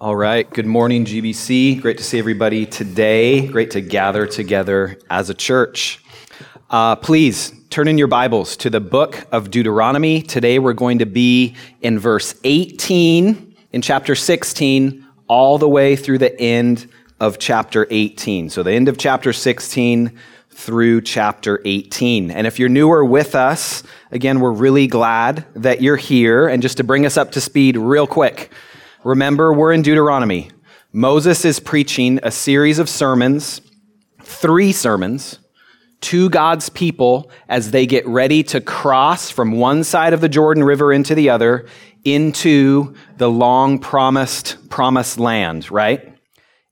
All right. Good morning, GBC. Great to see everybody today. Great to gather together as a church. Uh, please turn in your Bibles to the book of Deuteronomy. Today we're going to be in verse 18 in chapter 16, all the way through the end of chapter 18. So the end of chapter 16 through chapter 18. And if you're newer with us, again, we're really glad that you're here. And just to bring us up to speed real quick, Remember, we're in Deuteronomy. Moses is preaching a series of sermons, three sermons, to God's people as they get ready to cross from one side of the Jordan River into the other into the long promised promised land, right?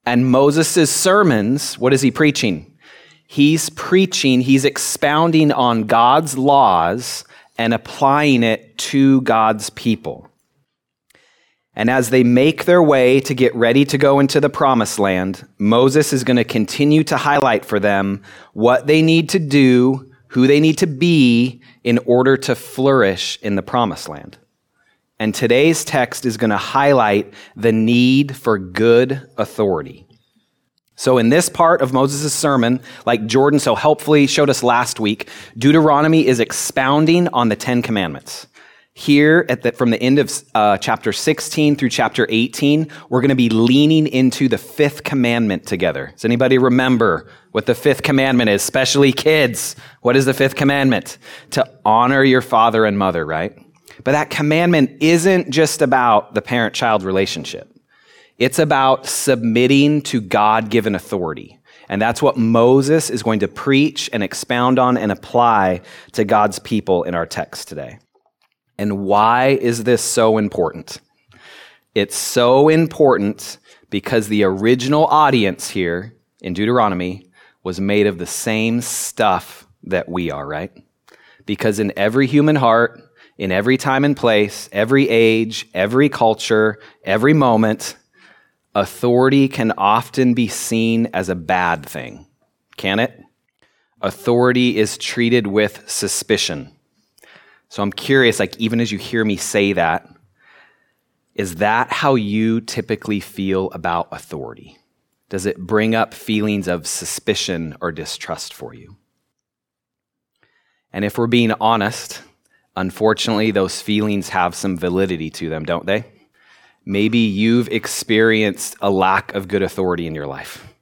And Moses' sermons, what is he preaching? He's preaching, he's expounding on God's laws and applying it to God's people. And as they make their way to get ready to go into the promised land, Moses is going to continue to highlight for them what they need to do, who they need to be in order to flourish in the promised land. And today's text is going to highlight the need for good authority. So, in this part of Moses' sermon, like Jordan so helpfully showed us last week, Deuteronomy is expounding on the Ten Commandments. Here, at the, from the end of uh, chapter 16 through chapter 18, we're going to be leaning into the fifth commandment together. Does anybody remember what the fifth commandment is? Especially kids. What is the fifth commandment? To honor your father and mother, right? But that commandment isn't just about the parent child relationship, it's about submitting to God given authority. And that's what Moses is going to preach and expound on and apply to God's people in our text today. And why is this so important? It's so important because the original audience here in Deuteronomy was made of the same stuff that we are, right? Because in every human heart, in every time and place, every age, every culture, every moment, authority can often be seen as a bad thing. Can it? Authority is treated with suspicion. So I'm curious, like, even as you hear me say that, is that how you typically feel about authority? Does it bring up feelings of suspicion or distrust for you? And if we're being honest, unfortunately, those feelings have some validity to them, don't they? Maybe you've experienced a lack of good authority in your life.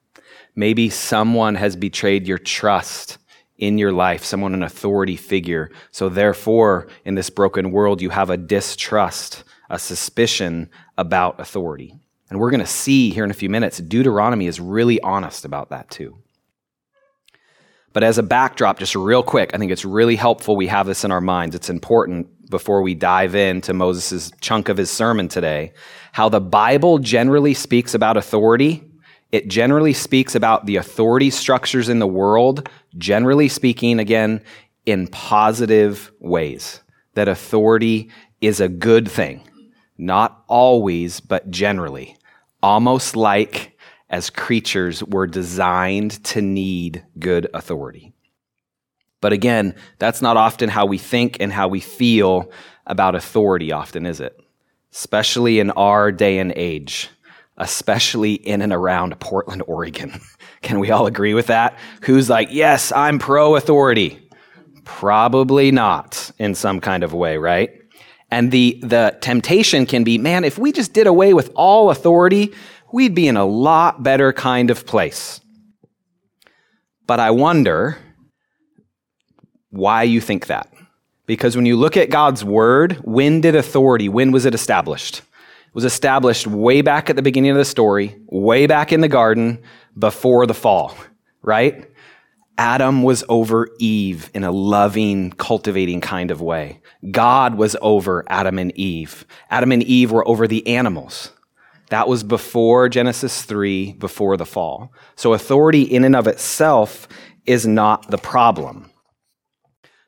Maybe someone has betrayed your trust in your life, someone, an authority figure. So, therefore, in this broken world, you have a distrust, a suspicion about authority. And we're going to see here in a few minutes, Deuteronomy is really honest about that too. But as a backdrop, just real quick, I think it's really helpful we have this in our minds. It's important before we dive into Moses' chunk of his sermon today, how the Bible generally speaks about authority it generally speaks about the authority structures in the world, generally speaking, again, in positive ways. That authority is a good thing. Not always, but generally. Almost like as creatures we're designed to need good authority. But again, that's not often how we think and how we feel about authority, often, is it? Especially in our day and age especially in and around Portland, Oregon. Can we all agree with that? Who's like, yes, I'm pro authority? Probably not in some kind of way, right? And the, the temptation can be, man, if we just did away with all authority, we'd be in a lot better kind of place. But I wonder why you think that. Because when you look at God's word, when did authority, when was it established? Was established way back at the beginning of the story, way back in the garden before the fall, right? Adam was over Eve in a loving, cultivating kind of way. God was over Adam and Eve. Adam and Eve were over the animals. That was before Genesis 3, before the fall. So authority in and of itself is not the problem.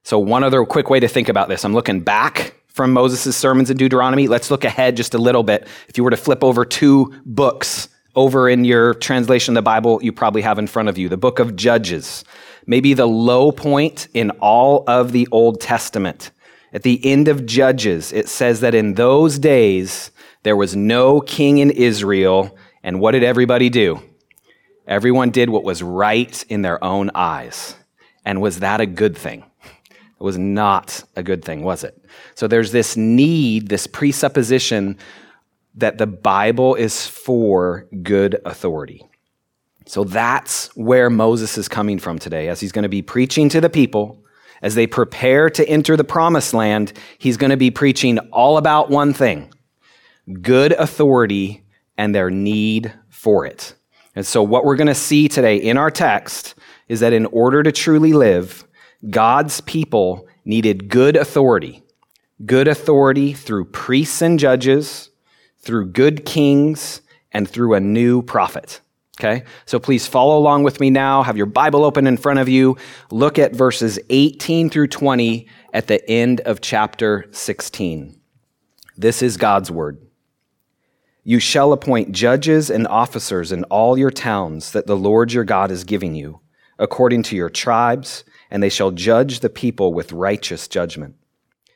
So, one other quick way to think about this I'm looking back from Moses' sermons in Deuteronomy. Let's look ahead just a little bit. If you were to flip over two books over in your translation of the Bible, you probably have in front of you the book of Judges, maybe the low point in all of the Old Testament. At the end of Judges, it says that in those days, there was no king in Israel. And what did everybody do? Everyone did what was right in their own eyes. And was that a good thing? It was not a good thing, was it? So there's this need, this presupposition that the Bible is for good authority. So that's where Moses is coming from today, as he's going to be preaching to the people. As they prepare to enter the promised land, he's going to be preaching all about one thing good authority and their need for it. And so, what we're going to see today in our text is that in order to truly live, God's people needed good authority. Good authority through priests and judges, through good kings, and through a new prophet. Okay? So please follow along with me now. Have your Bible open in front of you. Look at verses 18 through 20 at the end of chapter 16. This is God's word. You shall appoint judges and officers in all your towns that the Lord your God is giving you, according to your tribes, and they shall judge the people with righteous judgment.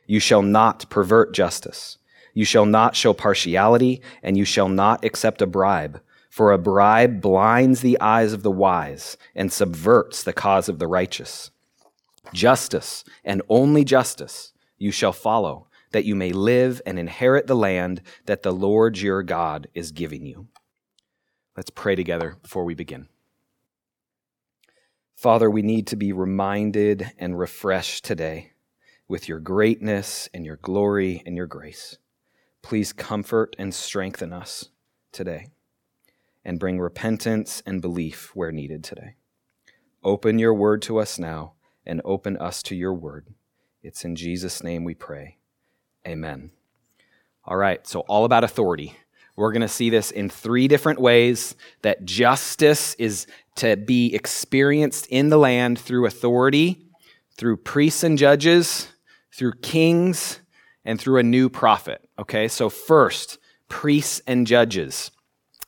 You shall not pervert justice. You shall not show partiality, and you shall not accept a bribe, for a bribe blinds the eyes of the wise and subverts the cause of the righteous. Justice, and only justice, you shall follow that you may live and inherit the land that the Lord your God is giving you. Let's pray together before we begin. Father, we need to be reminded and refreshed today with your greatness and your glory and your grace. Please comfort and strengthen us today and bring repentance and belief where needed today. Open your word to us now and open us to your word. It's in Jesus' name we pray. Amen. All right, so all about authority. We're going to see this in three different ways that justice is to be experienced in the land through authority, through priests and judges, through kings, and through a new prophet. Okay, so first, priests and judges.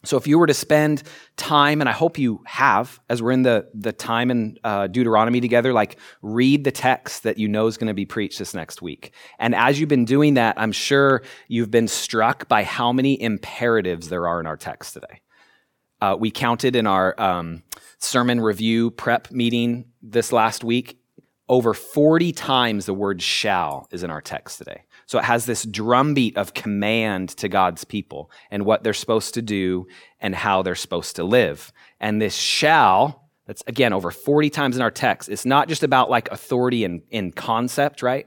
So if you were to spend time, and I hope you have, as we're in the, the time in uh, Deuteronomy together, like read the text that you know is going to be preached this next week. And as you've been doing that, I'm sure you've been struck by how many imperatives there are in our text today. Uh, we counted in our um, sermon review prep meeting this last week, over 40 times the word shall is in our text today. So it has this drumbeat of command to God's people and what they're supposed to do and how they're supposed to live. And this shall, that's again over 40 times in our text, it's not just about like authority in, in concept, right?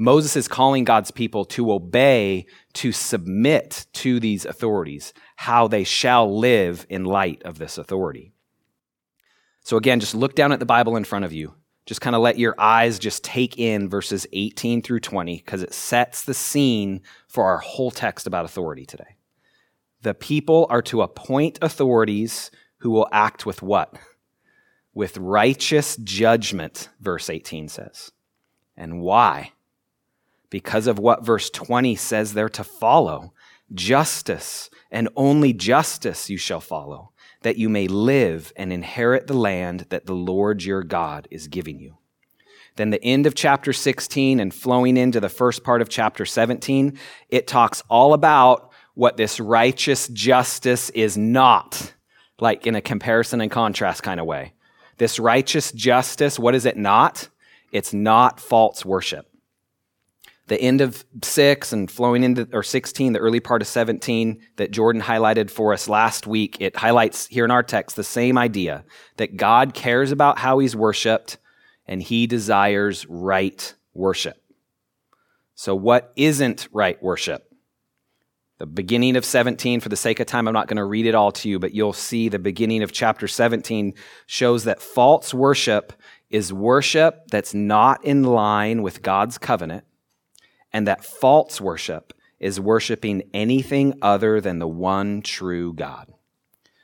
Moses is calling God's people to obey, to submit to these authorities, how they shall live in light of this authority. So again, just look down at the Bible in front of you just kind of let your eyes just take in verses 18 through 20 because it sets the scene for our whole text about authority today. The people are to appoint authorities who will act with what? With righteous judgment, verse 18 says. And why? Because of what verse 20 says they're to follow justice, and only justice you shall follow that you may live and inherit the land that the Lord your God is giving you. Then, the end of chapter 16 and flowing into the first part of chapter 17, it talks all about what this righteous justice is not, like in a comparison and contrast kind of way. This righteous justice, what is it not? It's not false worship the end of six and flowing into or 16 the early part of 17 that jordan highlighted for us last week it highlights here in our text the same idea that god cares about how he's worshiped and he desires right worship. So what isn't right worship? The beginning of 17 for the sake of time i'm not going to read it all to you but you'll see the beginning of chapter 17 shows that false worship is worship that's not in line with god's covenant and that false worship is worshiping anything other than the one true God.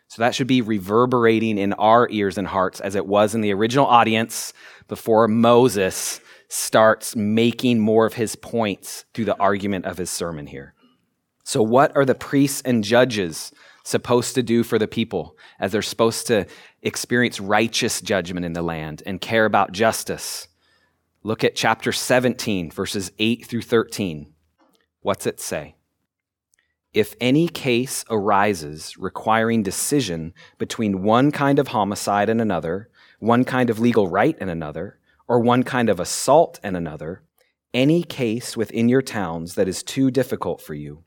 So that should be reverberating in our ears and hearts as it was in the original audience before Moses starts making more of his points through the argument of his sermon here. So, what are the priests and judges supposed to do for the people as they're supposed to experience righteous judgment in the land and care about justice? Look at chapter 17, verses 8 through 13. What's it say? if any case arises requiring decision between one kind of homicide and another, one kind of legal right and another, or one kind of assault and another, any case within your towns that is too difficult for you,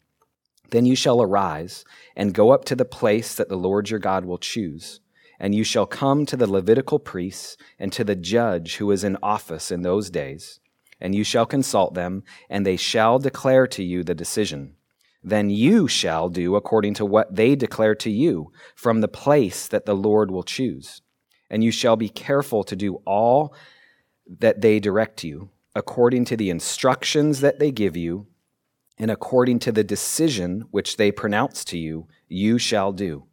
then you shall arise and go up to the place that the Lord your God will choose. And you shall come to the Levitical priests and to the judge who is in office in those days. And you shall consult them, and they shall declare to you the decision. Then you shall do according to what they declare to you from the place that the Lord will choose. And you shall be careful to do all that they direct you, according to the instructions that they give you and according to the decision which they pronounce to you, you shall do.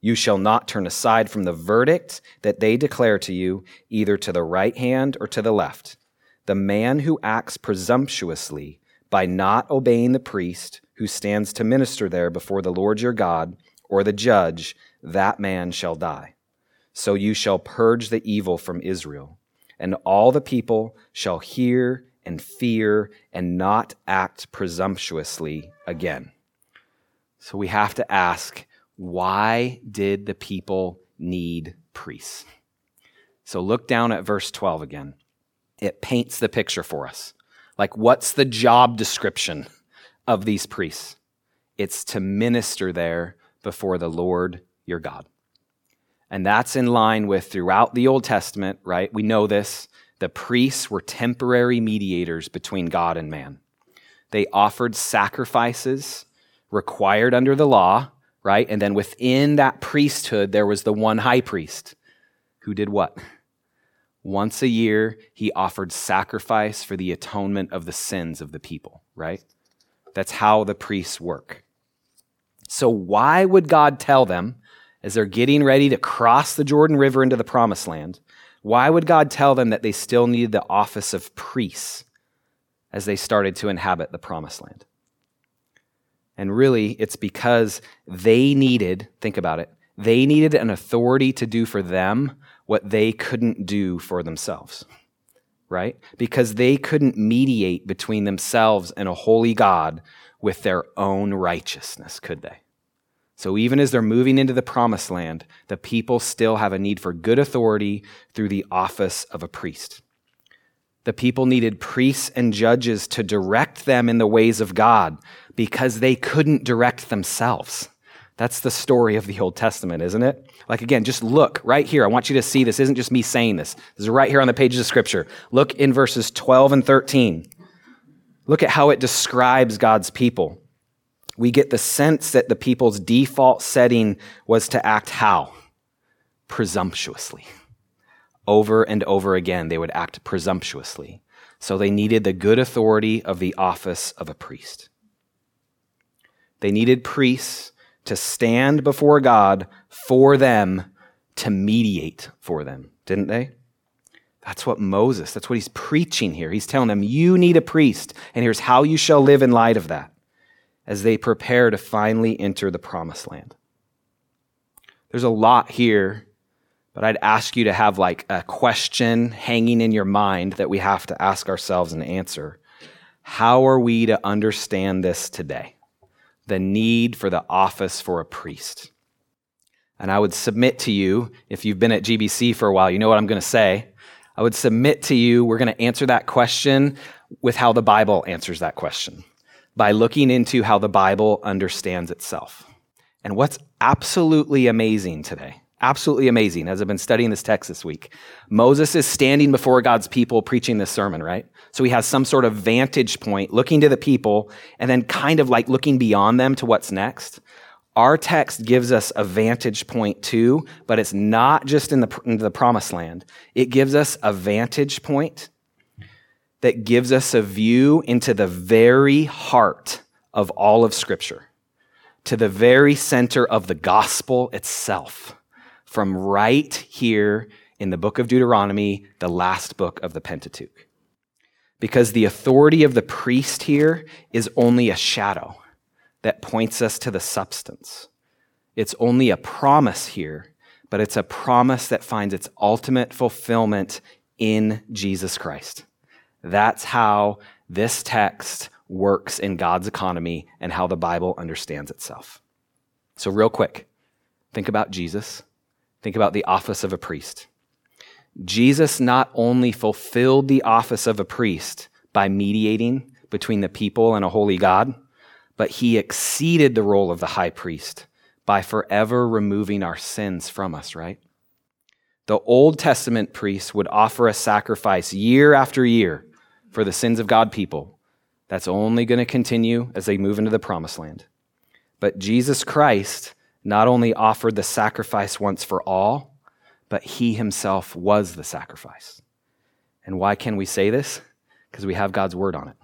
You shall not turn aside from the verdict that they declare to you, either to the right hand or to the left. The man who acts presumptuously by not obeying the priest who stands to minister there before the Lord your God, or the judge, that man shall die. So you shall purge the evil from Israel, and all the people shall hear and fear and not act presumptuously again. So we have to ask why did the people need priests? So look down at verse 12 again. It paints the picture for us. Like, what's the job description of these priests? It's to minister there before the Lord your God. And that's in line with throughout the Old Testament, right? We know this the priests were temporary mediators between God and man. They offered sacrifices required under the law, right? And then within that priesthood, there was the one high priest who did what? Once a year, he offered sacrifice for the atonement of the sins of the people, right? That's how the priests work. So, why would God tell them as they're getting ready to cross the Jordan River into the promised land? Why would God tell them that they still needed the office of priests as they started to inhabit the promised land? And really, it's because they needed, think about it, they needed an authority to do for them what they couldn't do for themselves, right? Because they couldn't mediate between themselves and a holy God with their own righteousness, could they? So even as they're moving into the promised land, the people still have a need for good authority through the office of a priest. The people needed priests and judges to direct them in the ways of God because they couldn't direct themselves. That's the story of the Old Testament, isn't it? Like, again, just look right here. I want you to see this isn't just me saying this. This is right here on the pages of Scripture. Look in verses 12 and 13. Look at how it describes God's people we get the sense that the people's default setting was to act how? Presumptuously. Over and over again, they would act presumptuously. So they needed the good authority of the office of a priest. They needed priests to stand before God for them to mediate for them, didn't they? That's what Moses, that's what he's preaching here. He's telling them, you need a priest, and here's how you shall live in light of that as they prepare to finally enter the promised land. There's a lot here, but I'd ask you to have like a question hanging in your mind that we have to ask ourselves and answer. How are we to understand this today? The need for the office for a priest. And I would submit to you, if you've been at GBC for a while, you know what I'm going to say. I would submit to you, we're going to answer that question with how the Bible answers that question by looking into how the Bible understands itself. And what's absolutely amazing today, absolutely amazing, as I've been studying this text this week, Moses is standing before God's people preaching this sermon, right? So he has some sort of vantage point looking to the people and then kind of like looking beyond them to what's next. Our text gives us a vantage point too, but it's not just in the, in the promised land. It gives us a vantage point that gives us a view into the very heart of all of Scripture, to the very center of the gospel itself, from right here in the book of Deuteronomy, the last book of the Pentateuch. Because the authority of the priest here is only a shadow that points us to the substance. It's only a promise here, but it's a promise that finds its ultimate fulfillment in Jesus Christ. That's how this text works in God's economy and how the Bible understands itself. So, real quick, think about Jesus. Think about the office of a priest. Jesus not only fulfilled the office of a priest by mediating between the people and a holy God, but he exceeded the role of the high priest by forever removing our sins from us, right? The Old Testament priests would offer a sacrifice year after year for the sins of God people. That's only going to continue as they move into the promised land. But Jesus Christ not only offered the sacrifice once for all, but he himself was the sacrifice. And why can we say this? Because we have God's word on it.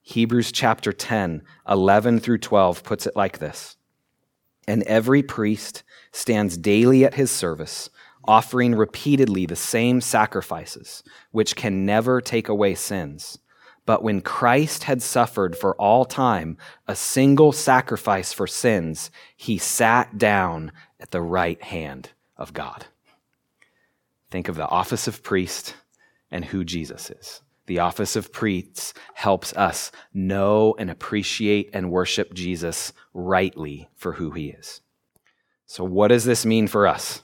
Hebrews chapter 10, 11 through 12 puts it like this And every priest stands daily at his service, offering repeatedly the same sacrifices, which can never take away sins. But when Christ had suffered for all time a single sacrifice for sins, he sat down at the right hand of God. Think of the office of priest and who Jesus is. The office of priests helps us know and appreciate and worship Jesus rightly for who he is. So, what does this mean for us?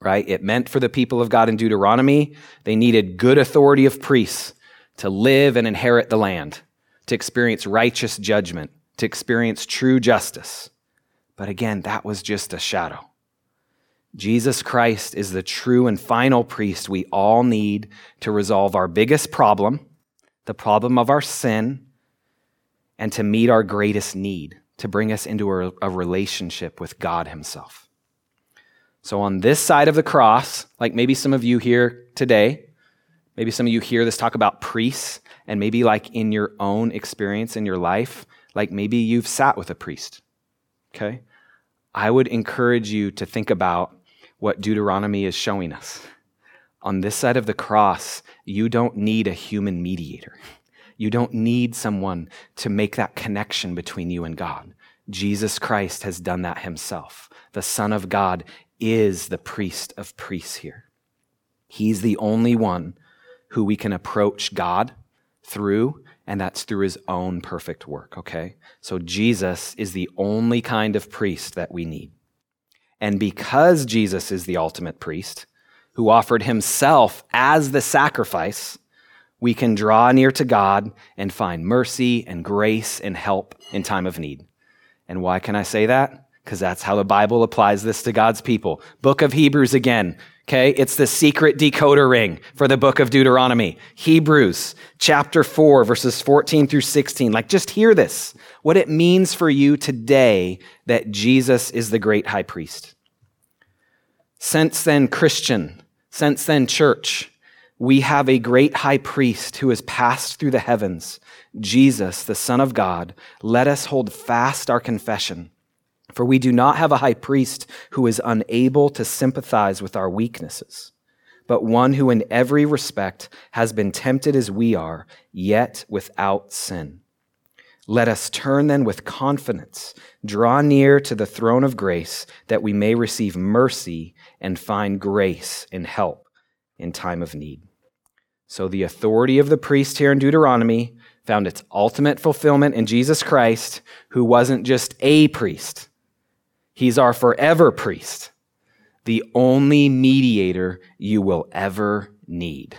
Right? It meant for the people of God in Deuteronomy, they needed good authority of priests to live and inherit the land, to experience righteous judgment, to experience true justice. But again, that was just a shadow. Jesus Christ is the true and final priest we all need to resolve our biggest problem, the problem of our sin, and to meet our greatest need, to bring us into a, a, relationship with God Himself. So, on this side of the cross, like maybe some of you here today, Maybe some of you hear this talk about priests, and maybe like in your own experience in your life, like maybe you've sat with a priest. Okay? I would encourage you to think about what Deuteronomy is showing us. On this side of the cross, you don't need a human mediator. You don't need someone to make that connection between you and God. Jesus Christ has done that himself. The Son of God is the priest of priests here. He's the only one who we can approach God through, and that's through his own perfect work, okay? So Jesus is the only kind of priest that we need. And because Jesus is the ultimate priest, who offered himself as the sacrifice, we can draw near to God and find mercy and grace and help in time of need. And why can I say that? Because that's how the Bible applies this to God's people. Book of Hebrews again. Okay, it's the secret decoder ring for the book of Deuteronomy. Hebrews chapter 4, verses 14 through 16. Like, just hear this what it means for you today that Jesus is the great high priest. Since then, Christian, since then, church, we have a great high priest who has passed through the heavens, Jesus, the Son of God. Let us hold fast our confession. For we do not have a high priest who is unable to sympathize with our weaknesses, but one who in every respect has been tempted as we are, yet without sin. Let us turn then with confidence, draw near to the throne of grace, that we may receive mercy and find grace and help in time of need. So the authority of the priest here in Deuteronomy found its ultimate fulfillment in Jesus Christ, who wasn't just a priest He's our forever priest, the only mediator you will ever need.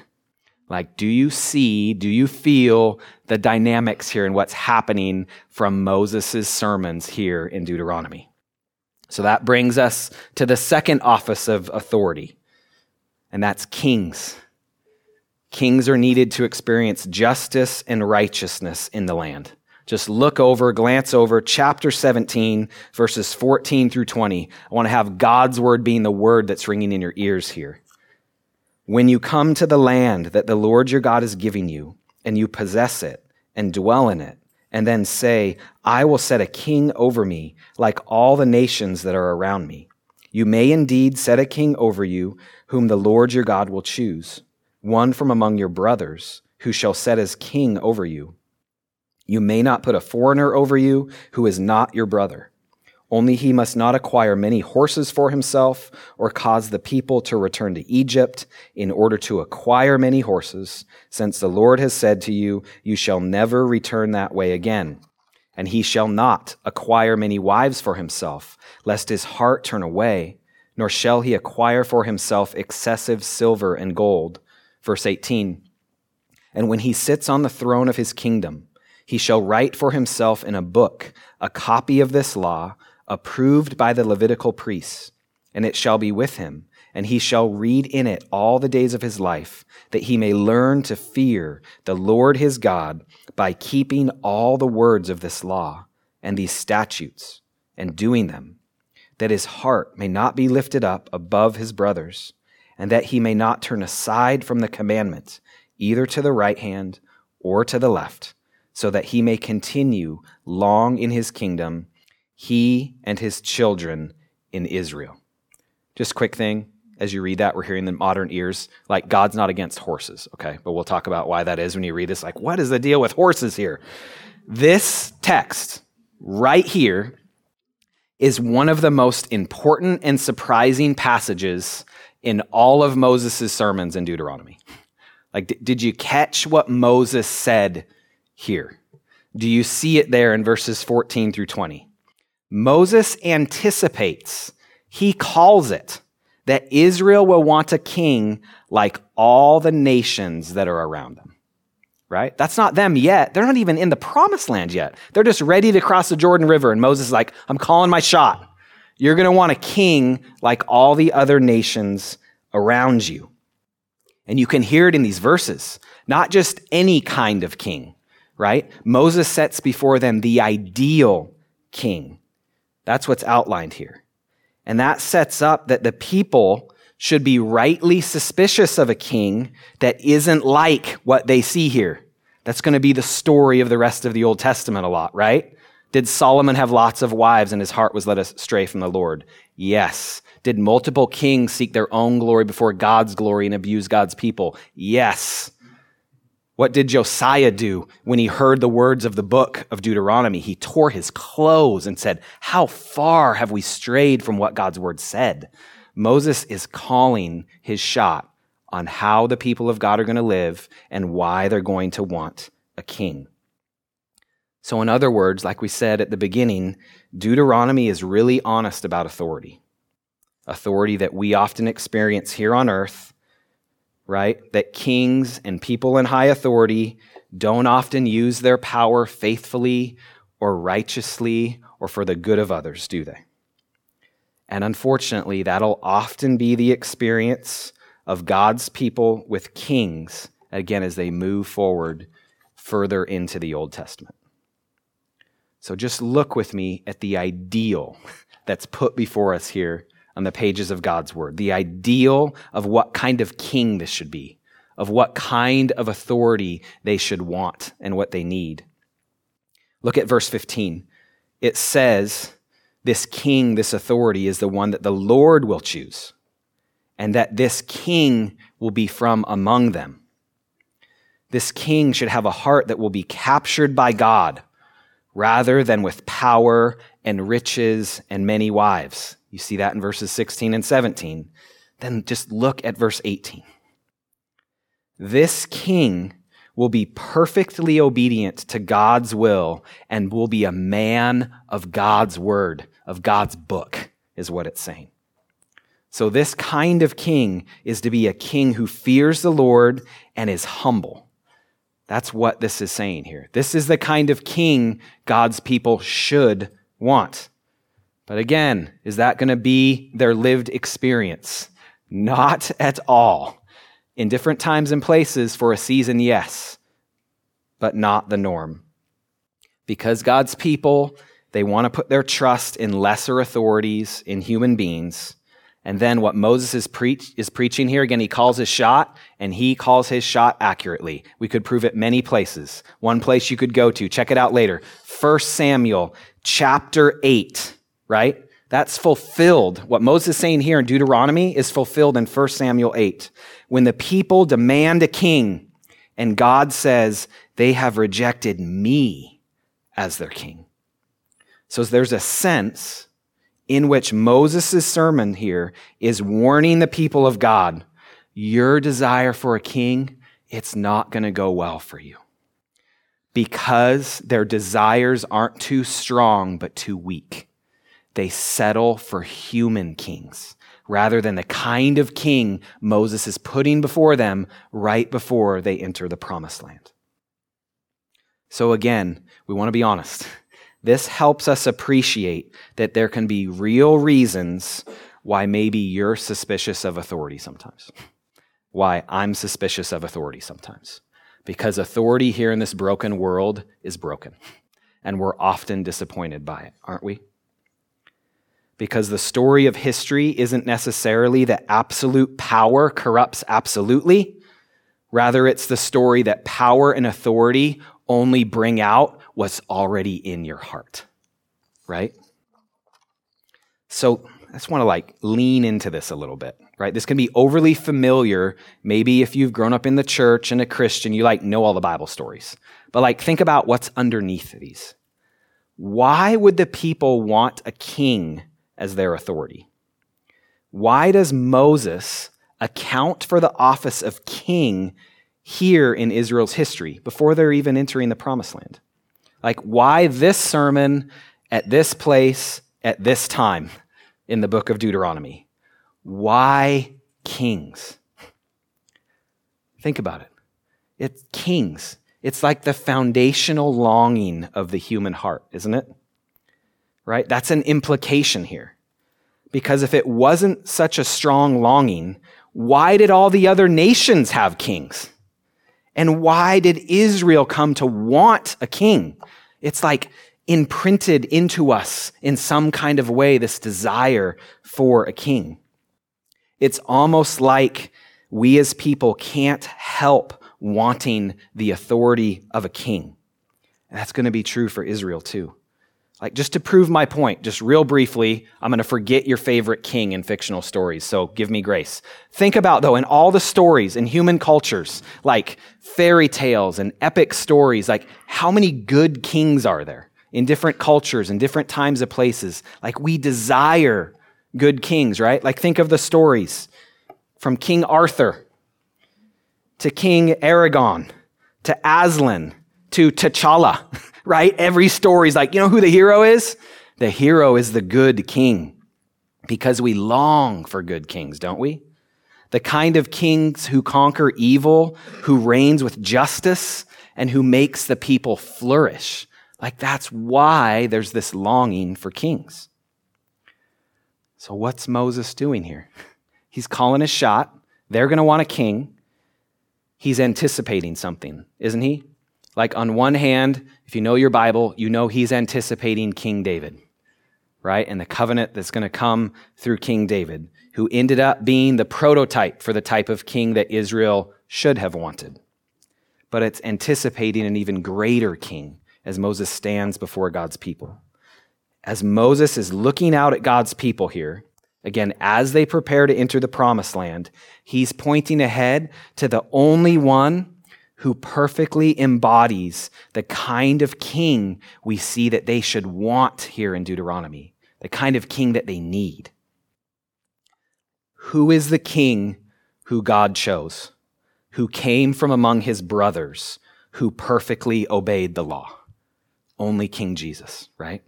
Like, do you see, do you feel the dynamics here and what's happening from Moses' sermons here in Deuteronomy? So that brings us to the second office of authority, and that's kings. Kings are needed to experience justice and righteousness in the land just look over, glance over chapter 17, verses 14 through 20. I want to have God's word being the word that's ringing in your ears here. When you come to the land that the Lord your God is giving you, and you possess it and dwell in it, and then say, I will set a king over me, like all the nations that are around me. You may indeed set a king over you, whom the Lord your God will choose, one from among your brothers, who shall set as king over you. You may not put a foreigner over you who is not your brother, Only he must not acquire many horses for himself or cause the people to return to Egypt in order to acquire many horses, since the Lord has said to you, You shall never return that way again. And he shall not acquire many wives for himself, lest his heart turn away, nor shall he acquire for himself excessive silver and gold. Verse 18 And when he sits on the throne of his kingdom, he shall write for himself in a book a copy of this law approved by the Levitical priests, and it shall be with him, and he shall read in it all the days of his life, that he may learn to fear the Lord his God by keeping all the words of this law and these statutes and doing them, that his heart may not be lifted up above his brothers, and that he may not turn aside from the commandment, either to the right hand or to the left, so that he may continue long in his kingdom he and his children in Israel. Just quick thing, as you read that, we're hearing the modern ears, like God's not against horses, okay? But we'll talk about why that is when you read this. Like, what is the deal with horses here? This text right here is one of the most important and surprising passages in all of Moses' sermons in Deuteronomy. Like, did you catch what Moses said here? Do you see it there in verses 14 through 20? Moses anticipates, he calls it, that Israel will want a king like all the nations that are around them. Right? That's not them yet. They're not even in the promised land yet. They're just ready to cross the Jordan River. And Moses is like, I'm calling my shot. You're going to want a king like all the other nations around you. And you can hear it in these verses, not just any kind of king, right? Moses sets before them the ideal king that's what's outlined here. And that sets up that the people should be rightly suspicious of a king that isn't like what they see here. That's going to be the story of the rest of the Old Testament a lot, right? Did Solomon have lots of wives and his heart was led astray from the Lord? Yes. Did multiple kings seek their own glory before God's glory and abuse God's people? Yes. What did Josiah do when he heard the words of the book of Deuteronomy? He tore his clothes and said, How far have we strayed from what God's word said? Moses is calling his shot on how the people of God are going to live and why they're going to want a king. So, in other words, like we said at the beginning, Deuteronomy is really honest about authority. Authority that we often experience here on earth right? That kings and people in high authority don't often use their power faithfully or righteously or for the good of others, do they? And unfortunately, that'll often be the experience of God's people with kings, again, as they move forward further into the Old Testament. So just look with me at the ideal that's put before us here on the pages of God's word. The ideal of what kind of king this should be, of what kind of authority they should want and what they need. Look at verse 15. It says, This king, this authority is the one that the Lord will choose, and that this king will be from among them. This king should have a heart that will be captured by God rather than with power and riches and many wives. You see that in verses 16 and 17. Then just look at verse 18. This king will be perfectly obedient to God's will and will be a man of God's word, of God's book, is what it's saying. So, this kind of king is to be a king who fears the Lord and is humble. That's what this is saying here. This is the kind of king God's people should want. But again, is that going to be their lived experience? Not at all. In different times and places for a season, yes, but not the norm. Because God's people, they want to put their trust in lesser authorities, in human beings. And then what Moses is, preach, is preaching here, again, he calls his shot, and he calls his shot accurately. We could prove it many places. One place you could go to, check it out later. 1 Samuel chapter 8 right? That's fulfilled. What Moses is saying here in Deuteronomy is fulfilled in 1 Samuel 8. When the people demand a king, and God says, they have rejected me as their king. So there's a sense in which Moses' sermon here is warning the people of God your desire for a king, it's not going to go well for you. Because their desires aren't too strong, but too weak. They settle for human kings rather than the kind of king Moses is putting before them right before they enter the promised land. So, again, we want to be honest. This helps us appreciate that there can be real reasons why maybe you're suspicious of authority sometimes why I'm suspicious of authority sometimes. Because authority here in this broken world is broken. And we're often disappointed by it, aren't we? Because the story of history isn't necessarily that absolute power corrupts absolutely. Rather, it's the story that power and authority only bring out what's already in your heart. Right? So I just want to like lean into this a little bit right? This can be overly familiar. Maybe if you've grown up in the church and a Christian, you like know all the Bible stories. But like think about what's underneath these. Why would the people want a king as their authority? Why does Moses account for the office of king here in Israel's history before they're even entering the promised land? Like, why this sermon at this place at this time in the book of Deuteronomy? Why kings? Think about it. It's kings. It's like the foundational longing of the human heart, isn't it? Right? That's an implication here. Because if it wasn't such a strong longing, why did all the other nations have kings? And why did Israel come to want a king? It's like imprinted into us in some kind of way, this desire for a king. It's almost like we as people can't help wanting the authority of a king. And that's going to be true for Israel too. Like, just to prove my point, just real briefly, I'm going to forget your favorite king in fictional stories, so give me grace. Think about, though, in all the stories in human cultures, like fairy tales and epic stories, like how many good kings are there in different cultures and different times of places? Like, we desire good kings, right? Like think of the stories from King Arthur to King Aragorn to Aslan to T'Challa, right? Every story is like, you know who the hero is? The hero is the good king because we long for good kings, don't we? The kind of kings who conquer evil, who reigns with justice, and who makes the people flourish. Like that's why there's this longing for kings. So, what's Moses doing here? He's calling his shot. They're going to want a king. He's anticipating something, isn't he? Like, on one hand, if you know your Bible, you know he's anticipating King David, right? And the covenant that's going to come through King David, who ended up being the prototype for the type of king that Israel should have wanted. But it's anticipating an even greater king as Moses stands before God's people as Moses is looking out at God's people here, again, as they prepare to enter the promised land, he's pointing ahead to the only one who perfectly embodies the kind of king we see that they should want here in Deuteronomy, the kind of king that they need. Who is the king who God chose, who came from among his brothers, who perfectly obeyed the law? Only King Jesus, right?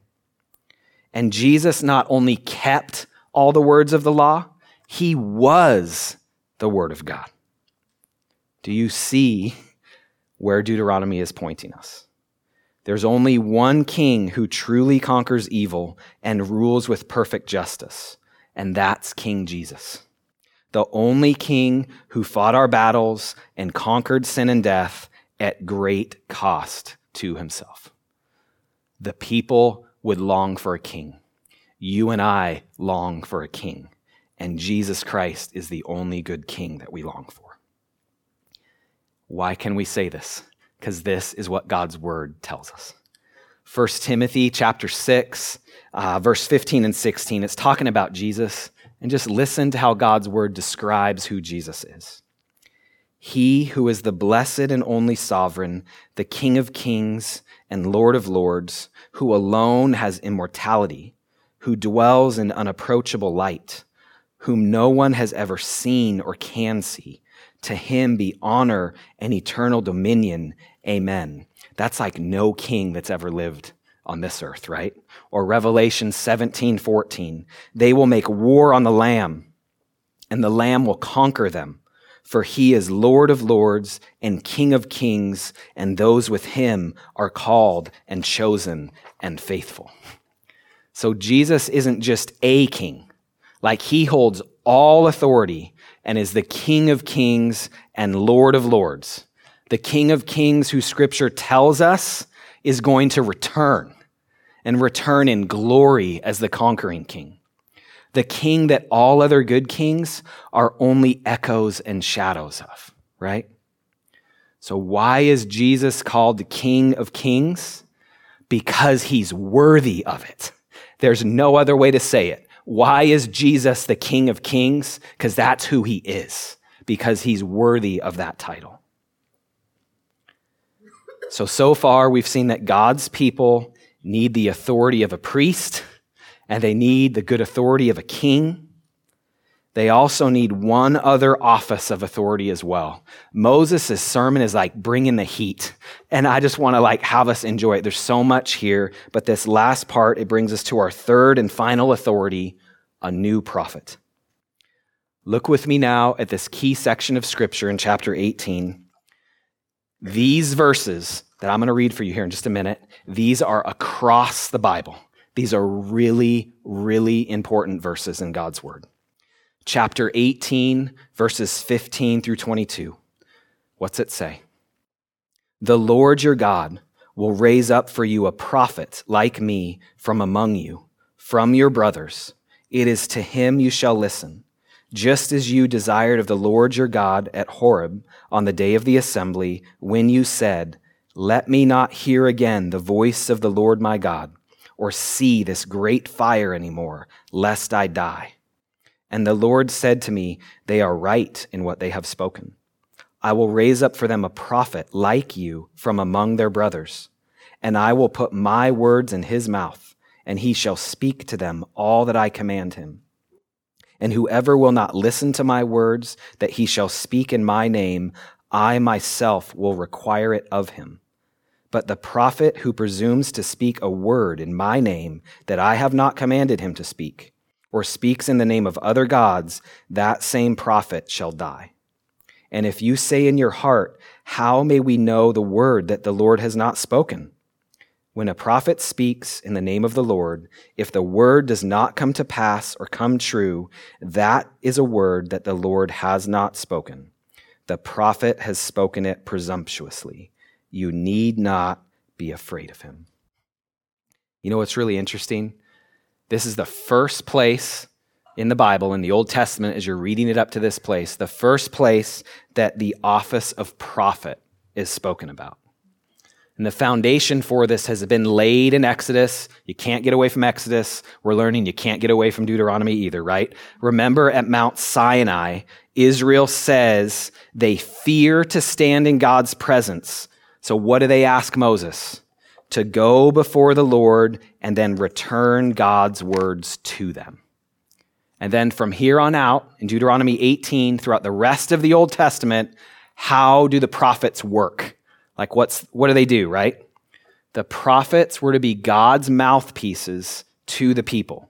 And Jesus not only kept all the words of the law, he was the Word of God. Do you see where Deuteronomy is pointing us? There's only one king who truly conquers evil and rules with perfect justice, and that's King Jesus. The only king who fought our battles and conquered sin and death at great cost to himself. The people would long for a king. You and I long for a king, and Jesus Christ is the only good king that we long for. Why can we say this? Because this is what God's word tells us. 1 Timothy chapter 6, uh, verse 15 and 16, it's talking about Jesus. And just listen to how God's word describes who Jesus is. He who is the blessed and only sovereign, the King of kings and Lord of lords, who alone has immortality, who dwells in unapproachable light, whom no one has ever seen or can see. To him be honor and eternal dominion. Amen. That's like no king that's ever lived on this earth, right? Or Revelation 17, 14. They will make war on the Lamb, and the Lamb will conquer them. For he is Lord of lords and King of kings, and those with him are called and chosen and faithful. So Jesus isn't just a king, like he holds all authority and is the King of kings and Lord of lords. The King of kings who scripture tells us is going to return and return in glory as the conquering king. The king that all other good kings are only echoes and shadows of, right? So why is Jesus called the King of Kings? Because he's worthy of it. There's no other way to say it. Why is Jesus the King of Kings? Because that's who he is, because he's worthy of that title. So, so far, we've seen that God's people need the authority of a priest and they need the good authority of a king. They also need one other office of authority as well. Moses' sermon is like bringing the heat. And I just want to like have us enjoy it. There's so much here, but this last part, it brings us to our third and final authority, a new prophet. Look with me now at this key section of scripture in chapter 18. These verses that I'm going to read for you here in just a minute, these are across the Bible. These are really, really important verses in God's word chapter 18, verses 15 through 22. What's it say? The Lord your God will raise up for you a prophet like me from among you, from your brothers. It is to him you shall listen, just as you desired of the Lord your God at Horeb on the day of the assembly, when you said, Let me not hear again the voice of the Lord my God, or see this great fire anymore, lest I die. And the Lord said to me, They are right in what they have spoken. I will raise up for them a prophet like you from among their brothers, and I will put my words in his mouth, and he shall speak to them all that I command him. And whoever will not listen to my words that he shall speak in my name, I myself will require it of him. But the prophet who presumes to speak a word in my name that I have not commanded him to speak, or speaks in the name of other gods, that same prophet shall die. And if you say in your heart, How may we know the word that the Lord has not spoken? When a prophet speaks in the name of the Lord, if the word does not come to pass or come true, that is a word that the Lord has not spoken. The prophet has spoken it presumptuously. You need not be afraid of him. You know what's really interesting? This is the first place in the Bible, in the Old Testament, as you're reading it up to this place, the first place that the office of prophet is spoken about. And the foundation for this has been laid in Exodus. You can't get away from Exodus. We're learning you can't get away from Deuteronomy either, right? Remember at Mount Sinai, Israel says they fear to stand in God's presence. So what do they ask Moses? To go before the Lord and then return God's words to them. And then from here on out, in Deuteronomy 18, throughout the rest of the Old Testament, how do the prophets work? Like, what's, what do they do, right? The prophets were to be God's mouthpieces to the people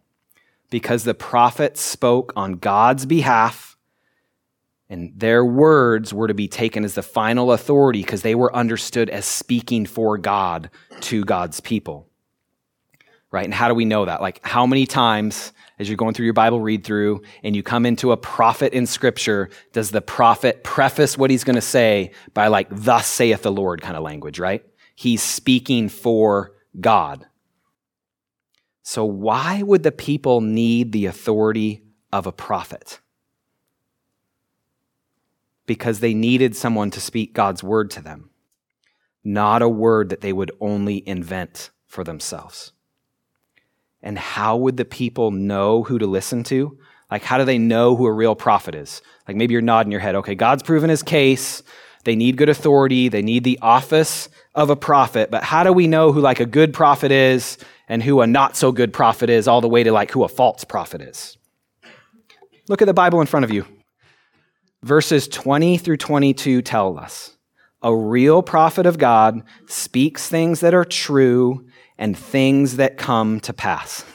because the prophets spoke on God's behalf and their words were to be taken as the final authority because they were understood as speaking for God to God's people. Right? And how do we know that? Like, how many times, as you're going through your Bible read through and you come into a prophet in Scripture, does the prophet preface what he's going to say by, like, thus saith the Lord kind of language, right? He's speaking for God. So, why would the people need the authority of a prophet? Because they needed someone to speak God's word to them, not a word that they would only invent for themselves. And how would the people know who to listen to? Like, how do they know who a real prophet is? Like, maybe you're nodding your head. Okay, God's proven his case. They need good authority. They need the office of a prophet. But how do we know who, like, a good prophet is and who a not so good prophet is, all the way to like who a false prophet is. Look at the Bible in front of you. Verses 20 through 22 tell us a real prophet of God speaks things that are true and things that come to pass.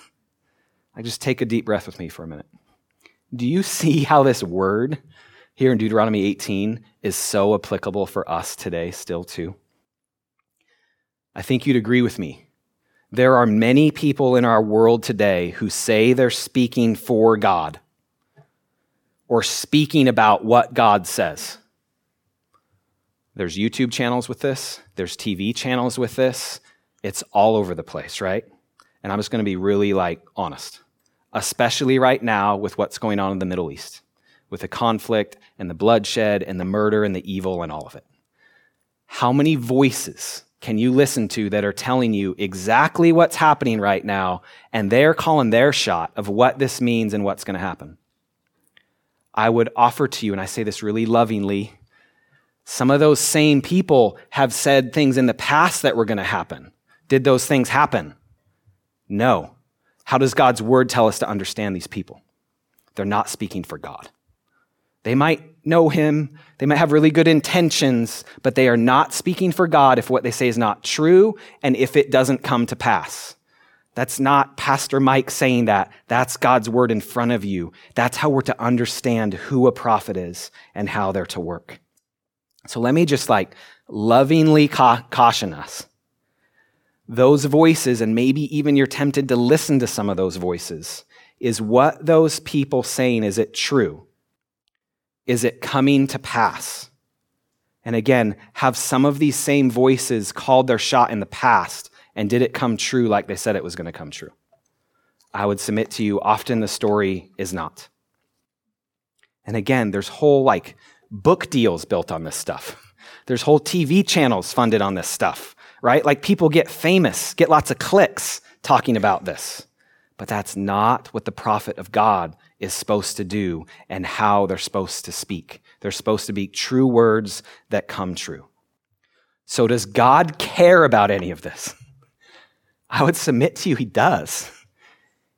I just take a deep breath with me for a minute. Do you see how this word here in Deuteronomy 18 is so applicable for us today, still, too? I think you'd agree with me. There are many people in our world today who say they're speaking for God or speaking about what God says. There's YouTube channels with this, there's TV channels with this. It's all over the place, right? And I'm just going to be really like honest, especially right now with what's going on in the Middle East, with the conflict and the bloodshed and the murder and the evil and all of it. How many voices can you listen to that are telling you exactly what's happening right now and they're calling their shot of what this means and what's going to happen? I would offer to you, and I say this really lovingly, some of those same people have said things in the past that were going to happen. Did those things happen? No. How does God's word tell us to understand these people? They're not speaking for God. They might know him, they might have really good intentions, but they are not speaking for God if what they say is not true and if it doesn't come to pass. That's not Pastor Mike saying that. That's God's word in front of you. That's how we're to understand who a prophet is and how they're to work. So let me just like lovingly ca- caution us. Those voices, and maybe even you're tempted to listen to some of those voices, is what those people saying, is it true? Is it coming to pass? And again, have some of these same voices called their shot in the past, and did it come true like they said it was going to come true? I would submit to you, often the story is not. And again, there's whole like book deals built on this stuff. There's whole TV channels funded on this stuff, right? Like people get famous, get lots of clicks talking about this. But that's not what the prophet of God is supposed to do and how they're supposed to speak. They're supposed to be true words that come true. So, does God care about any of this? I would submit to you, He does.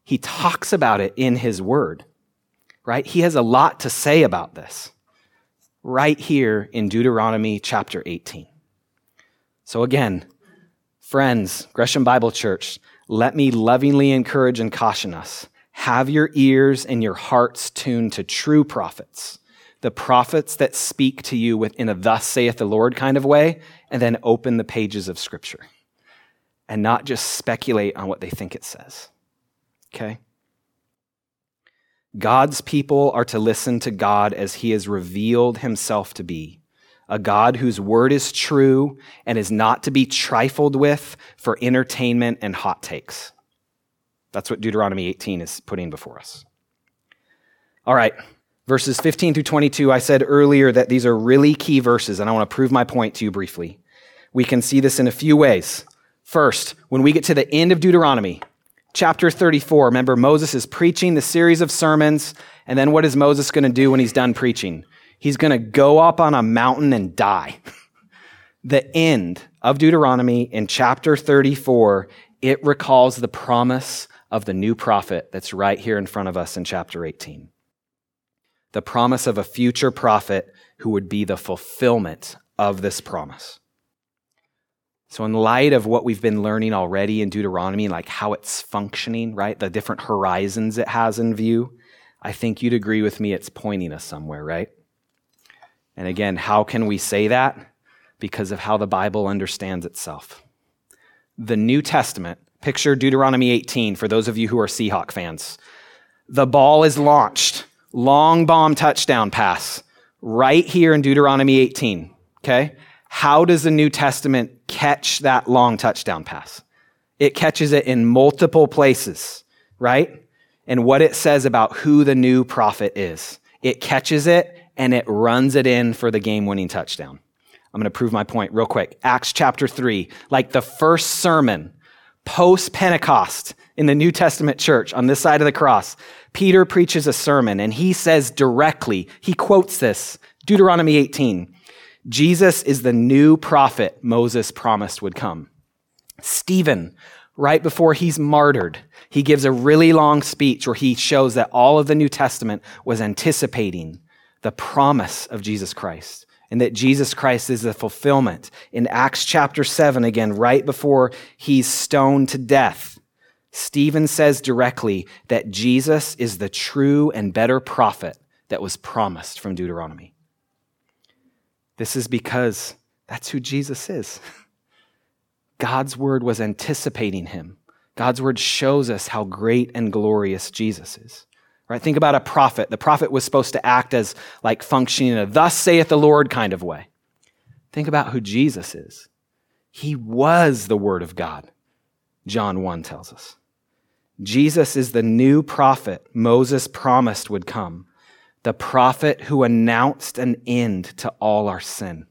He talks about it in His Word, right? He has a lot to say about this right here in Deuteronomy chapter 18. So, again, friends, Gresham Bible Church, let me lovingly encourage and caution us have your ears and your hearts tuned to true prophets, the prophets that speak to you in a thus saith the Lord kind of way, and then open the pages of Scripture and not just speculate on what they think it says. Okay? God's people are to listen to God as he has revealed himself to be a God whose word is true and is not to be trifled with for entertainment and hot takes. That's what Deuteronomy 18 is putting before us. All right, verses 15 through 22. I said earlier that these are really key verses, and I want to prove my point to you briefly. We can see this in a few ways. First, when we get to the end of Deuteronomy, chapter 34, remember Moses is preaching the series of sermons, and then what is Moses going to do when he's done preaching? He's going to go up on a mountain and die. the end of Deuteronomy in chapter 34, it recalls the promise of the new prophet that's right here in front of us in chapter 18. The promise of a future prophet who would be the fulfillment of this promise. So, in light of what we've been learning already in Deuteronomy, like how it's functioning, right? The different horizons it has in view, I think you'd agree with me it's pointing us somewhere, right? And again, how can we say that? Because of how the Bible understands itself. The New Testament Picture Deuteronomy 18 for those of you who are Seahawk fans. The ball is launched, long bomb touchdown pass, right here in Deuteronomy 18. Okay? How does the New Testament catch that long touchdown pass? It catches it in multiple places, right? And what it says about who the new prophet is. It catches it and it runs it in for the game winning touchdown. I'm going to prove my point real quick. Acts chapter 3, like the first sermon post Pentecost in the New Testament church on this side of the cross, Peter preaches a sermon and he says directly, he quotes this Deuteronomy 18 Jesus is the new prophet Moses promised would come. Stephen, right before he's martyred, he gives a really long speech where he shows that all of the New Testament was anticipating the promise of Jesus Christ and that Jesus Christ is the fulfillment. In Acts chapter 7, again, right before he's stoned to death, Stephen says directly that Jesus is the true and better prophet that was promised from Deuteronomy. This is because that's who Jesus is. God's word was anticipating him. God's word shows us how great and glorious Jesus is. Right? Think about a prophet. The prophet was supposed to act as like functioning in a thus saith the Lord kind of way. Think about who Jesus is. He was the word of God. John 1 tells us. Jesus is the new prophet Moses promised would come, the prophet who announced an end to all our sin.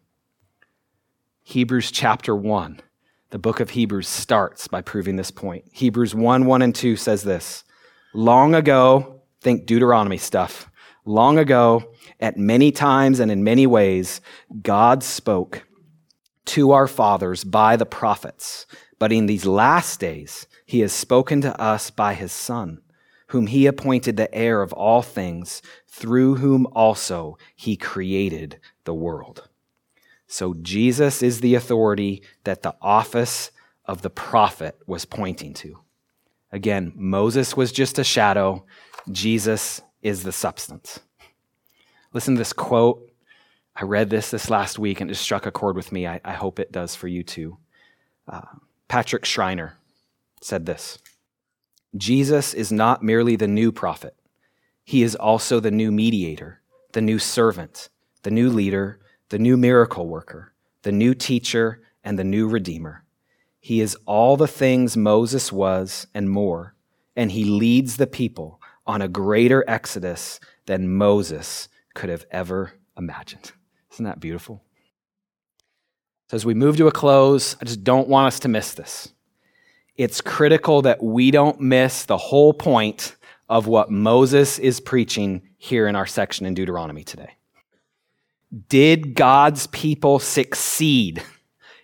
Hebrews chapter 1 the book of Hebrews starts by proving this point. Hebrews 1 1 and 2 says this Long ago, think Deuteronomy stuff. Long ago, at many times and in many ways, God spoke to our fathers by the prophets. But in these last days, he has spoken to us by his Son, whom he appointed the heir of all things, through whom also he created the world. So Jesus is the authority that the office of the prophet was pointing to. Again, Moses was just a shadow, Jesus is the substance. Listen to this quote. I read this this last week and it struck a chord with me. I, I hope it does for you too. Uh, Patrick Schreiner said this Jesus is not merely the new prophet, he is also the new mediator, the new servant, the new leader, the new miracle worker, the new teacher, and the new redeemer. He is all the things Moses was and more, and he leads the people on a greater exodus than Moses could have ever imagined. Isn't that beautiful? So, as we move to a close, I just don't want us to miss this. It's critical that we don't miss the whole point of what Moses is preaching here in our section in Deuteronomy today. Did God's people succeed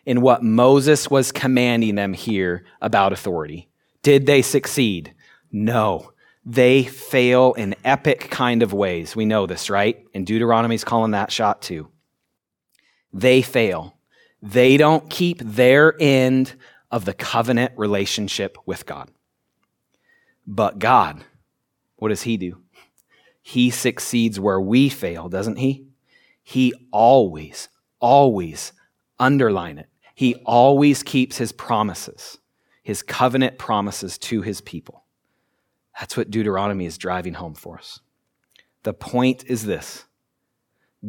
in what Moses was commanding them here about authority? Did they succeed? No. They fail in epic kind of ways. We know this, right? And Deuteronomy's calling that shot too. They fail. They don't keep their end of the covenant relationship with God. But God, what does He do? He succeeds where we fail, doesn't He? He always, always, underline it, he always keeps his promises, his covenant promises to his people. That's what Deuteronomy is driving home for us. The point is this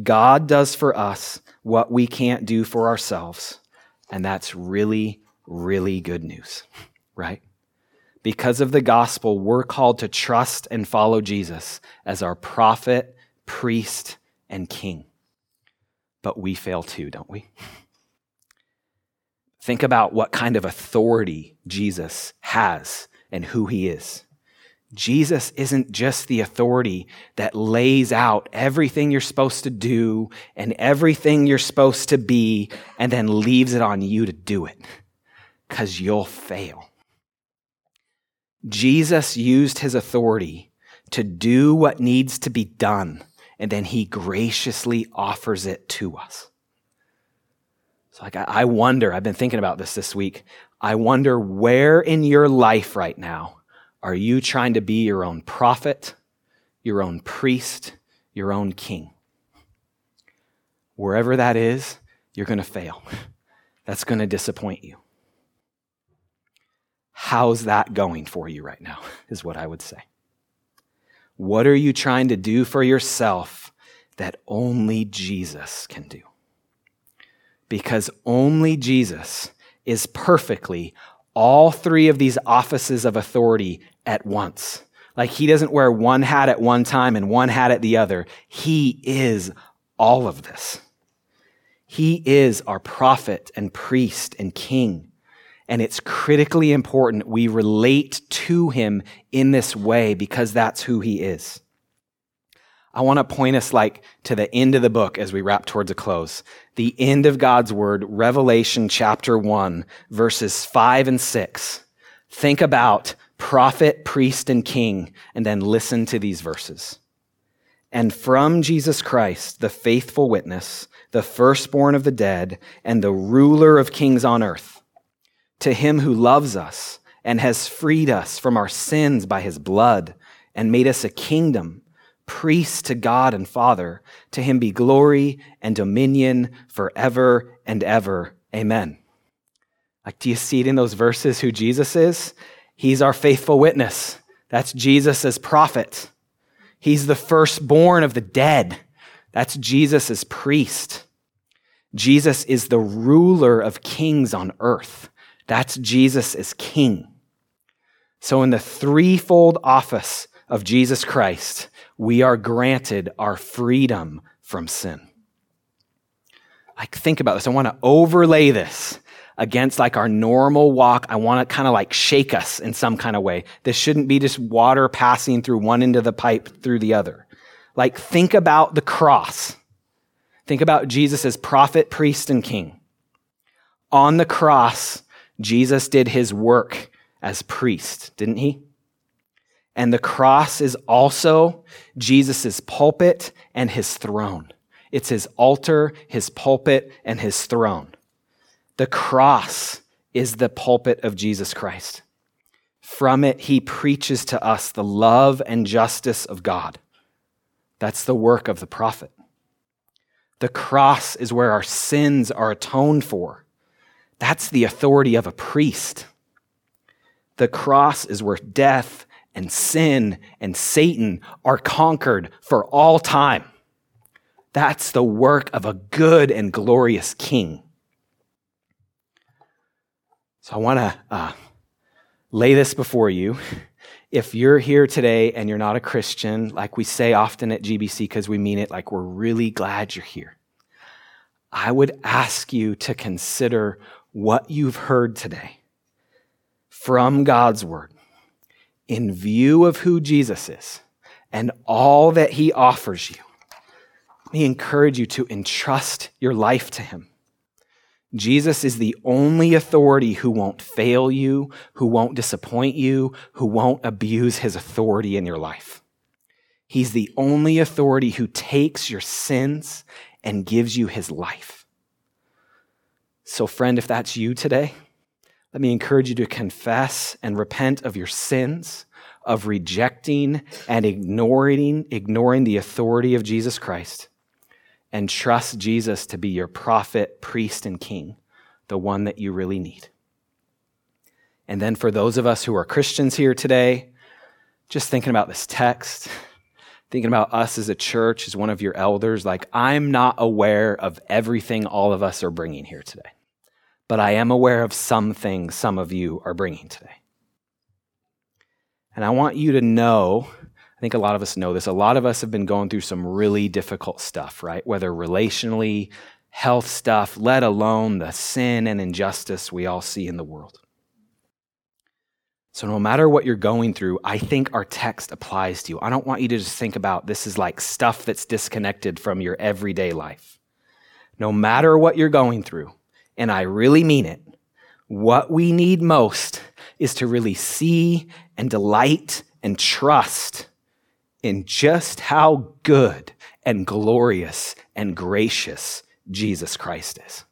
God does for us what we can't do for ourselves, and that's really, really good news, right? Because of the gospel, we're called to trust and follow Jesus as our prophet, priest, and king but we fail too, don't we? Think about what kind of authority Jesus has and who he is. Jesus isn't just the authority that lays out everything you're supposed to do and everything you're supposed to be and then leaves it on you to do it because you'll fail. Jesus used his authority to do what needs to be done and then he graciously offers it to us. So, like, I wonder, I've been thinking about this this week. I wonder where in your life right now are you trying to be your own prophet, your own priest, your own king? Wherever that is, you're going to fail. That's going to disappoint you. How's that going for you right now, is what I would say. What are you trying to do for yourself that only Jesus can do? Because only Jesus is perfectly all three of these offices of authority at once. Like he doesn't wear one hat at one time and one hat at the other. He is all of this. He is our prophet and priest and king. And it's critically important we relate to him in this way because that's who he is. I want to point us like to the end of the book as we wrap towards a close. The end of God's word, Revelation chapter 1, verses 5 and 6. Think about prophet, priest, and king, and then listen to these verses. And from Jesus Christ, the faithful witness, the firstborn of the dead, and the ruler of kings on earth, to him who loves us and has freed us from our sins by his blood and made us a kingdom, priests to God and Father, to him be glory and dominion forever and ever. Amen. Like, do you see it in those verses who Jesus is? He's our faithful witness. That's Jesus as prophet. He's the firstborn of the dead. That's Jesus as priest. Jesus is the ruler of kings on earth. That's Jesus as king. So, in the threefold office of Jesus Christ, we are granted our freedom from sin. Like, think about this. I want to overlay this against like our normal walk. I want to kind of like shake us in some kind of way. This shouldn't be just water passing through one end of the pipe through the other. Like think about the cross. Think about Jesus as prophet, priest, and king. On the cross, Jesus did his work as priest, didn't he? And the cross is also Jesus' pulpit and his throne. It's his altar, his pulpit, and his throne. The cross is the pulpit of Jesus Christ. From it, he preaches to us the love and justice of God. That's the work of the prophet. The cross is where our sins are atoned for. That's the authority of a priest. The cross is where death and sin and Satan are conquered for all time. That's the work of a good and glorious king. So I want to uh, lay this before you. If you're here today and you're not a Christian, like we say often at GBC because we mean it, like we're really glad you're here, I would ask you to consider what you've heard today from God's word in view of who Jesus is and all that he offers you. Let me encourage you to entrust your life to him Jesus is the only authority who won't fail you, who won't disappoint you, who won't abuse his authority in your life. He's the only authority who takes your sins and gives you his life. So, friend, if that's you today, let me encourage you to confess and repent of your sins, of rejecting and ignoring, ignoring the authority of Jesus Christ and trust Jesus to be your prophet, priest, and king, the one that you really need. And then for those of us who are Christians here today, just thinking about this text, thinking about us as a church, as one of your elders, like I'm not aware of everything all of us are bringing here today, but I am aware of some things some of you are bringing today. And I want you to know I think a lot of us know this. A lot of us have been going through some really difficult stuff, right? Whether relationally, health stuff, let alone the sin and injustice we all see in the world. So, no matter what you're going through, I think our text applies to you. I don't want you to just think about this is like stuff that's disconnected from your everyday life. No matter what you're going through, and I really mean it, what we need most is to really see and delight and trust in just how good and glorious and gracious Jesus Christ is.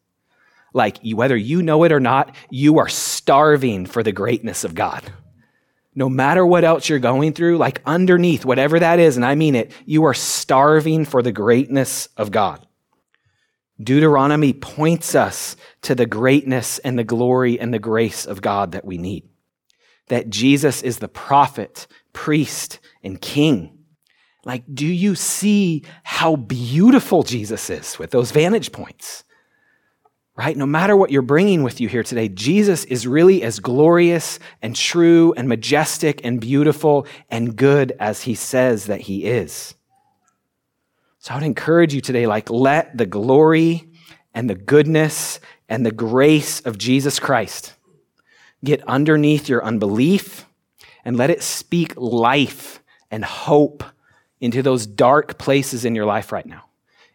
Like, whether you know it or not, you are starving for the greatness of God. No matter what else you're going through, like underneath, whatever that is, and I mean it, you are starving for the greatness of God. Deuteronomy points us to the greatness and the glory and the grace of God that we need. That Jesus is the prophet, priest, and king like, do you see how beautiful Jesus is with those vantage points? Right? No matter what you're bringing with you here today, Jesus is really as glorious and true and majestic and beautiful and good as he says that he is. So I would encourage you today, like, let the glory and the goodness and the grace of Jesus Christ get underneath your unbelief and let it speak life and hope into those dark places in your life right now,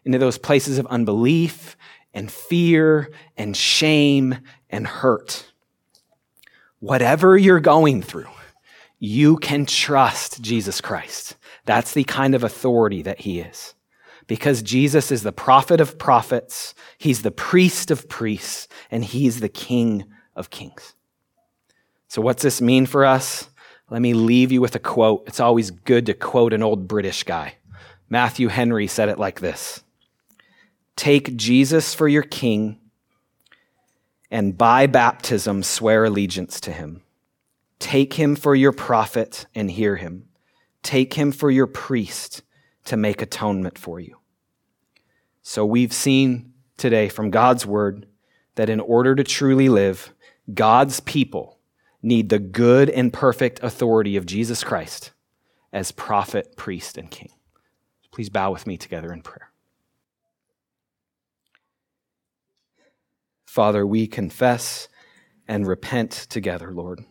into those places of unbelief and fear and shame and hurt. whatever you're going through, you can trust Jesus Christ. That's the kind of authority that he is. Because Jesus is the prophet of prophets, he's the priest of priests, and he's the king of kings. So, what's this mean for us? Let me leave you with a quote. It's always good to quote an old British guy. Matthew Henry said it like this Take Jesus for your king, and by baptism swear allegiance to him. Take him for your prophet and hear him. Take him for your priest to make atonement for you. So we've seen today from God's word that in order to truly live, God's people need the good and perfect authority of Jesus Christ as prophet, priest, and king. Please bow with me together in prayer. Father, we confess and repent together, Lord.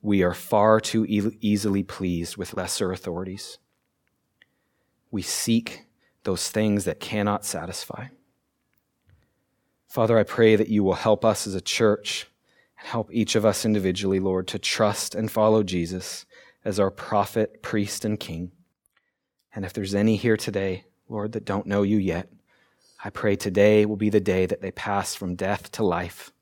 We are far too e- easily pleased with lesser authorities. We seek those things that cannot satisfy. Father, I pray that you will help us as a church and help each of us individually, Lord, to trust and follow Jesus as our prophet, priest, and king. And if there's any here today, Lord, that don't know you yet, I pray today will be the day that they pass from death to life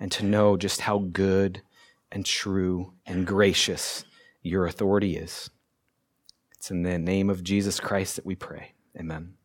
and to know just how good and true and gracious your authority is. It's in the name of Jesus Christ that we pray. Amen.